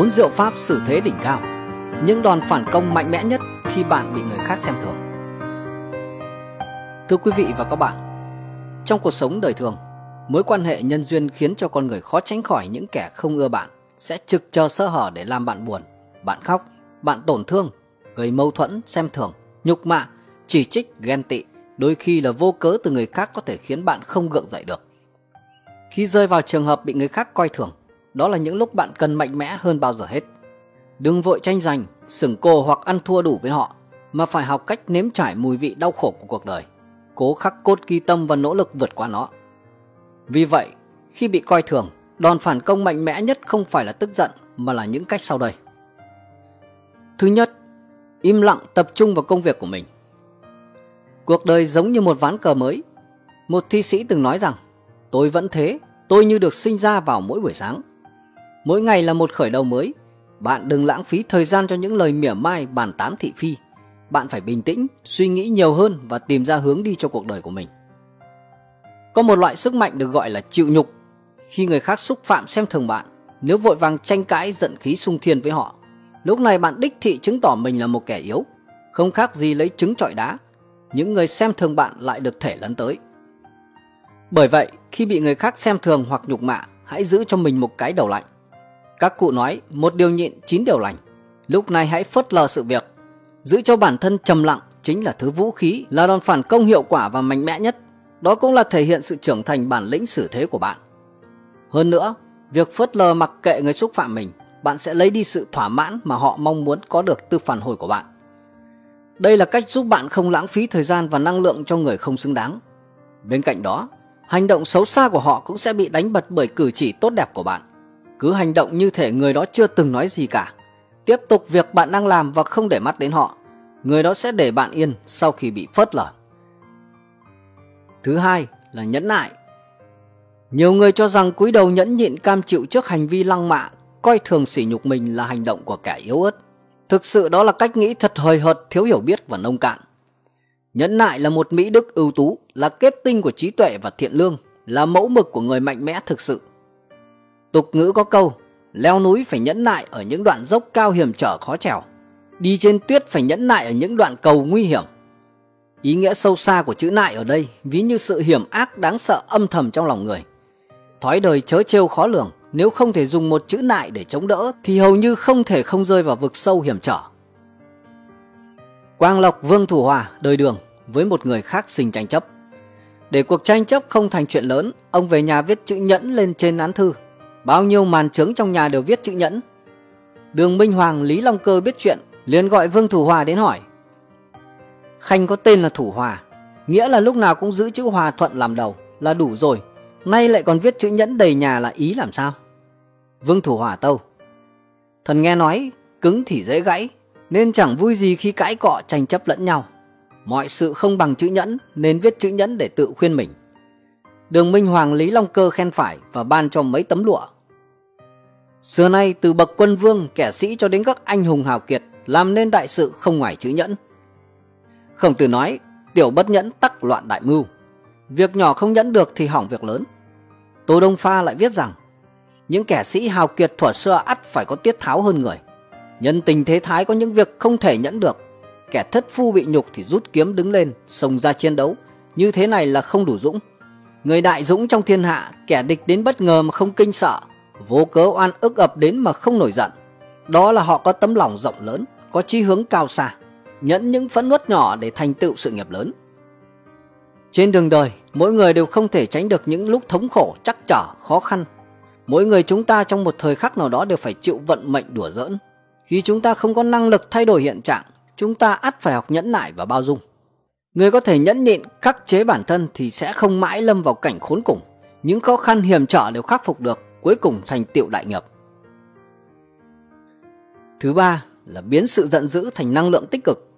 Bốn diệu pháp xử thế đỉnh cao Những đòn phản công mạnh mẽ nhất khi bạn bị người khác xem thường. Thưa quý vị và các bạn Trong cuộc sống đời thường Mối quan hệ nhân duyên khiến cho con người khó tránh khỏi những kẻ không ưa bạn Sẽ trực chờ sơ hở để làm bạn buồn Bạn khóc, bạn tổn thương Gây mâu thuẫn, xem thường, nhục mạ, chỉ trích, ghen tị Đôi khi là vô cớ từ người khác có thể khiến bạn không gượng dậy được. Khi rơi vào trường hợp bị người khác coi thường đó là những lúc bạn cần mạnh mẽ hơn bao giờ hết. Đừng vội tranh giành, sừng cô hoặc ăn thua đủ với họ, mà phải học cách nếm trải mùi vị đau khổ của cuộc đời, cố khắc cốt ghi tâm và nỗ lực vượt qua nó. Vì vậy, khi bị coi thường, đòn phản công mạnh mẽ nhất không phải là tức giận mà là những cách sau đây. Thứ nhất, im lặng tập trung vào công việc của mình. Cuộc đời giống như một ván cờ mới. Một thi sĩ từng nói rằng, tôi vẫn thế, tôi như được sinh ra vào mỗi buổi sáng. Mỗi ngày là một khởi đầu mới. Bạn đừng lãng phí thời gian cho những lời mỉa mai bàn tán thị phi. Bạn phải bình tĩnh, suy nghĩ nhiều hơn và tìm ra hướng đi cho cuộc đời của mình. Có một loại sức mạnh được gọi là chịu nhục. Khi người khác xúc phạm xem thường bạn, nếu vội vàng tranh cãi giận khí sung thiên với họ, lúc này bạn đích thị chứng tỏ mình là một kẻ yếu, không khác gì lấy trứng trọi đá. Những người xem thường bạn lại được thể lấn tới. Bởi vậy, khi bị người khác xem thường hoặc nhục mạ, hãy giữ cho mình một cái đầu lạnh. Các cụ nói một điều nhịn chín điều lành. Lúc này hãy phớt lờ sự việc. Giữ cho bản thân trầm lặng chính là thứ vũ khí, là đòn phản công hiệu quả và mạnh mẽ nhất. Đó cũng là thể hiện sự trưởng thành bản lĩnh xử thế của bạn. Hơn nữa, việc phớt lờ mặc kệ người xúc phạm mình, bạn sẽ lấy đi sự thỏa mãn mà họ mong muốn có được từ phản hồi của bạn. Đây là cách giúp bạn không lãng phí thời gian và năng lượng cho người không xứng đáng. Bên cạnh đó, hành động xấu xa của họ cũng sẽ bị đánh bật bởi cử chỉ tốt đẹp của bạn cứ hành động như thể người đó chưa từng nói gì cả. Tiếp tục việc bạn đang làm và không để mắt đến họ, người đó sẽ để bạn yên sau khi bị phớt lờ. Thứ hai là nhẫn nại. Nhiều người cho rằng cúi đầu nhẫn nhịn cam chịu trước hành vi lăng mạ, coi thường sỉ nhục mình là hành động của kẻ yếu ớt. Thực sự đó là cách nghĩ thật hời hợt, thiếu hiểu biết và nông cạn. Nhẫn nại là một mỹ đức ưu tú, là kết tinh của trí tuệ và thiện lương, là mẫu mực của người mạnh mẽ thực sự. Tục ngữ có câu, leo núi phải nhẫn nại ở những đoạn dốc cao hiểm trở khó trèo. Đi trên tuyết phải nhẫn nại ở những đoạn cầu nguy hiểm. Ý nghĩa sâu xa của chữ nại ở đây ví như sự hiểm ác đáng sợ âm thầm trong lòng người. Thói đời chớ trêu khó lường, nếu không thể dùng một chữ nại để chống đỡ thì hầu như không thể không rơi vào vực sâu hiểm trở. Quang Lộc Vương Thủ Hòa đời đường với một người khác sinh tranh chấp. Để cuộc tranh chấp không thành chuyện lớn, ông về nhà viết chữ nhẫn lên trên án thư Bao nhiêu màn trướng trong nhà đều viết chữ nhẫn. Đường Minh Hoàng Lý Long Cơ biết chuyện, liền gọi Vương Thủ Hòa đến hỏi. Khanh có tên là Thủ Hòa, nghĩa là lúc nào cũng giữ chữ Hòa Thuận làm đầu là đủ rồi. Nay lại còn viết chữ nhẫn đầy nhà là ý làm sao? Vương Thủ Hòa tâu. Thần nghe nói, cứng thì dễ gãy, nên chẳng vui gì khi cãi cọ tranh chấp lẫn nhau. Mọi sự không bằng chữ nhẫn nên viết chữ nhẫn để tự khuyên mình. Đường Minh Hoàng Lý Long Cơ khen phải và ban cho mấy tấm lụa Xưa nay từ bậc quân vương, kẻ sĩ cho đến các anh hùng hào kiệt làm nên đại sự không ngoài chữ nhẫn. Khổng tử nói, tiểu bất nhẫn tắc loạn đại mưu. Việc nhỏ không nhẫn được thì hỏng việc lớn. Tô Đông Pha lại viết rằng, những kẻ sĩ hào kiệt thuở xưa ắt phải có tiết tháo hơn người. Nhân tình thế thái có những việc không thể nhẫn được. Kẻ thất phu bị nhục thì rút kiếm đứng lên, xông ra chiến đấu. Như thế này là không đủ dũng. Người đại dũng trong thiên hạ, kẻ địch đến bất ngờ mà không kinh sợ, vô cớ oan ức ập đến mà không nổi giận. Đó là họ có tấm lòng rộng lớn, có chí hướng cao xa, nhẫn những phẫn nuốt nhỏ để thành tựu sự nghiệp lớn. Trên đường đời, mỗi người đều không thể tránh được những lúc thống khổ, chắc trở, khó khăn. Mỗi người chúng ta trong một thời khắc nào đó đều phải chịu vận mệnh đùa giỡn. Khi chúng ta không có năng lực thay đổi hiện trạng, chúng ta ắt phải học nhẫn nại và bao dung. Người có thể nhẫn nhịn, khắc chế bản thân thì sẽ không mãi lâm vào cảnh khốn cùng. Những khó khăn hiểm trở đều khắc phục được, cuối cùng thành tựu đại nghiệp. Thứ ba là biến sự giận dữ thành năng lượng tích cực.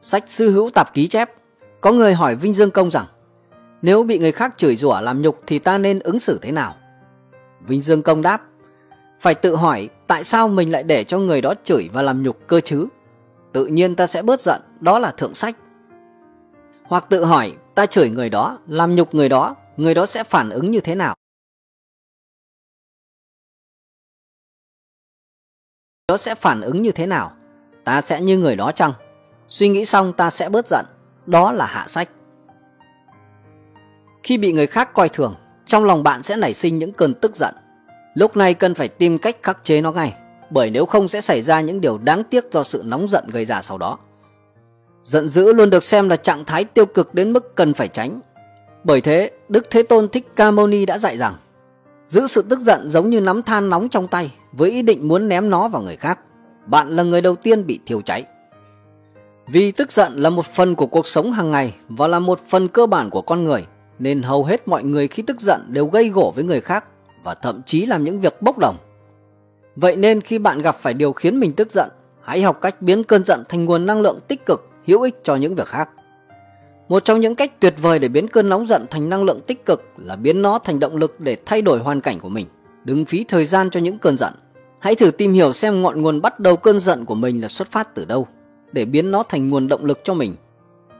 Sách sư hữu tạp ký chép, có người hỏi Vinh Dương Công rằng nếu bị người khác chửi rủa làm nhục thì ta nên ứng xử thế nào? Vinh Dương Công đáp, phải tự hỏi tại sao mình lại để cho người đó chửi và làm nhục cơ chứ? Tự nhiên ta sẽ bớt giận, đó là thượng sách. Hoặc tự hỏi ta chửi người đó, làm nhục người đó, người đó sẽ phản ứng như thế nào? Nó sẽ phản ứng như thế nào? Ta sẽ như người đó chăng? Suy nghĩ xong ta sẽ bớt giận. Đó là hạ sách. Khi bị người khác coi thường, trong lòng bạn sẽ nảy sinh những cơn tức giận. Lúc này cần phải tìm cách khắc chế nó ngay, bởi nếu không sẽ xảy ra những điều đáng tiếc do sự nóng giận gây ra sau đó. Giận dữ luôn được xem là trạng thái tiêu cực đến mức cần phải tránh. Bởi thế, Đức Thế Tôn Thích Ca Mâu Ni đã dạy rằng Giữ sự tức giận giống như nắm than nóng trong tay với ý định muốn ném nó vào người khác. Bạn là người đầu tiên bị thiêu cháy. Vì tức giận là một phần của cuộc sống hàng ngày và là một phần cơ bản của con người, nên hầu hết mọi người khi tức giận đều gây gổ với người khác và thậm chí làm những việc bốc đồng. Vậy nên khi bạn gặp phải điều khiến mình tức giận, hãy học cách biến cơn giận thành nguồn năng lượng tích cực, hữu ích cho những việc khác. Một trong những cách tuyệt vời để biến cơn nóng giận thành năng lượng tích cực là biến nó thành động lực để thay đổi hoàn cảnh của mình. Đừng phí thời gian cho những cơn giận. Hãy thử tìm hiểu xem ngọn nguồn bắt đầu cơn giận của mình là xuất phát từ đâu, để biến nó thành nguồn động lực cho mình.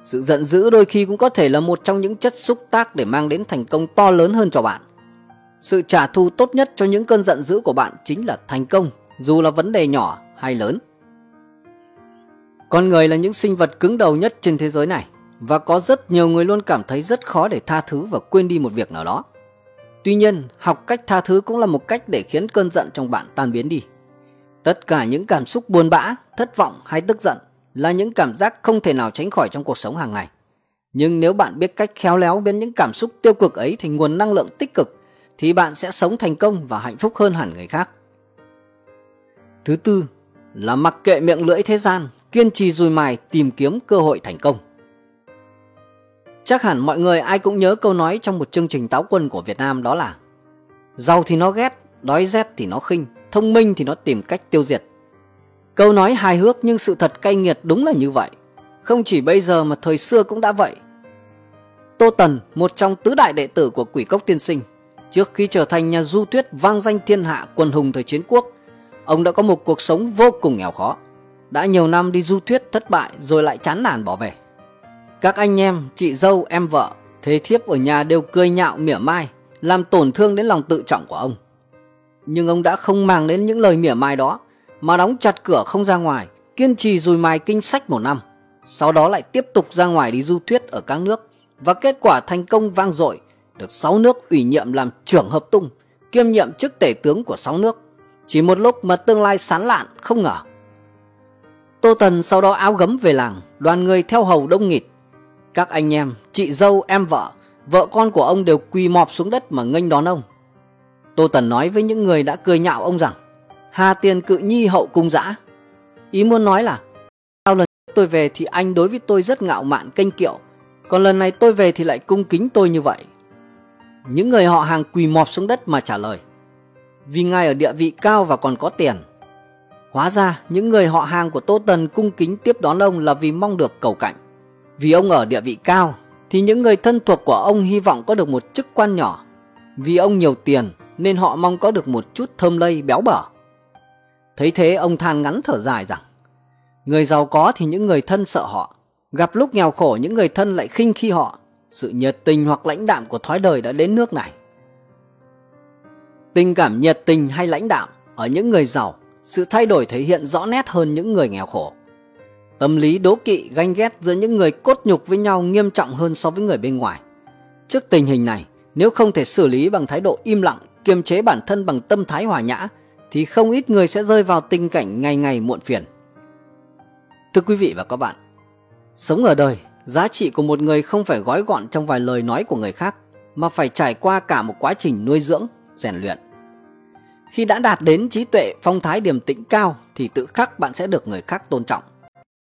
Sự giận dữ đôi khi cũng có thể là một trong những chất xúc tác để mang đến thành công to lớn hơn cho bạn. Sự trả thù tốt nhất cho những cơn giận dữ của bạn chính là thành công, dù là vấn đề nhỏ hay lớn. Con người là những sinh vật cứng đầu nhất trên thế giới này và có rất nhiều người luôn cảm thấy rất khó để tha thứ và quên đi một việc nào đó. Tuy nhiên, học cách tha thứ cũng là một cách để khiến cơn giận trong bạn tan biến đi. Tất cả những cảm xúc buồn bã, thất vọng hay tức giận là những cảm giác không thể nào tránh khỏi trong cuộc sống hàng ngày. Nhưng nếu bạn biết cách khéo léo biến những cảm xúc tiêu cực ấy thành nguồn năng lượng tích cực thì bạn sẽ sống thành công và hạnh phúc hơn hẳn người khác. Thứ tư là mặc kệ miệng lưỡi thế gian, kiên trì dùi mài tìm kiếm cơ hội thành công. Chắc hẳn mọi người ai cũng nhớ câu nói trong một chương trình táo quân của Việt Nam đó là Giàu thì nó ghét, đói rét thì nó khinh, thông minh thì nó tìm cách tiêu diệt. Câu nói hài hước nhưng sự thật cay nghiệt đúng là như vậy. Không chỉ bây giờ mà thời xưa cũng đã vậy. Tô Tần, một trong tứ đại đệ tử của quỷ cốc tiên sinh, trước khi trở thành nhà du tuyết vang danh thiên hạ quần hùng thời chiến quốc, ông đã có một cuộc sống vô cùng nghèo khó. Đã nhiều năm đi du thuyết thất bại rồi lại chán nản bỏ về. Các anh em, chị dâu, em vợ, thế thiếp ở nhà đều cười nhạo mỉa mai, làm tổn thương đến lòng tự trọng của ông. Nhưng ông đã không màng đến những lời mỉa mai đó, mà đóng chặt cửa không ra ngoài, kiên trì dùi mài kinh sách một năm. Sau đó lại tiếp tục ra ngoài đi du thuyết ở các nước, và kết quả thành công vang dội, được 6 nước ủy nhiệm làm trưởng hợp tung, kiêm nhiệm chức tể tướng của 6 nước. Chỉ một lúc mà tương lai sán lạn, không ngờ. Tô Tần sau đó áo gấm về làng, đoàn người theo hầu đông nghịt, các anh em, chị dâu, em vợ, vợ con của ông đều quỳ mọp xuống đất mà nghênh đón ông. Tô Tần nói với những người đã cười nhạo ông rằng Hà tiền cự nhi hậu cung dã. Ý muốn nói là Sau lần tôi về thì anh đối với tôi rất ngạo mạn kênh kiệu Còn lần này tôi về thì lại cung kính tôi như vậy Những người họ hàng quỳ mọp xuống đất mà trả lời Vì ngài ở địa vị cao và còn có tiền Hóa ra những người họ hàng của Tô Tần cung kính tiếp đón ông là vì mong được cầu cạnh vì ông ở địa vị cao, thì những người thân thuộc của ông hy vọng có được một chức quan nhỏ. Vì ông nhiều tiền, nên họ mong có được một chút thơm lây béo bở. Thấy thế, ông than ngắn thở dài rằng, Người giàu có thì những người thân sợ họ Gặp lúc nghèo khổ, những người thân lại khinh khi họ Sự nhiệt tình hoặc lãnh đạm của thói đời đã đến nước này Tình cảm nhiệt tình hay lãnh đạm Ở những người giàu, Sự thay đổi thể hiện rõ nét hơn những người nghèo khổ Tâm lý đố kỵ ganh ghét giữa những người cốt nhục với nhau nghiêm trọng hơn so với người bên ngoài. Trước tình hình này, nếu không thể xử lý bằng thái độ im lặng, kiềm chế bản thân bằng tâm thái hòa nhã, thì không ít người sẽ rơi vào tình cảnh ngày ngày muộn phiền. Thưa quý vị và các bạn, sống ở đời, giá trị của một người không phải gói gọn trong vài lời nói của người khác, mà phải trải qua cả một quá trình nuôi dưỡng, rèn luyện. Khi đã đạt đến trí tuệ phong thái điềm tĩnh cao thì tự khắc bạn sẽ được người khác tôn trọng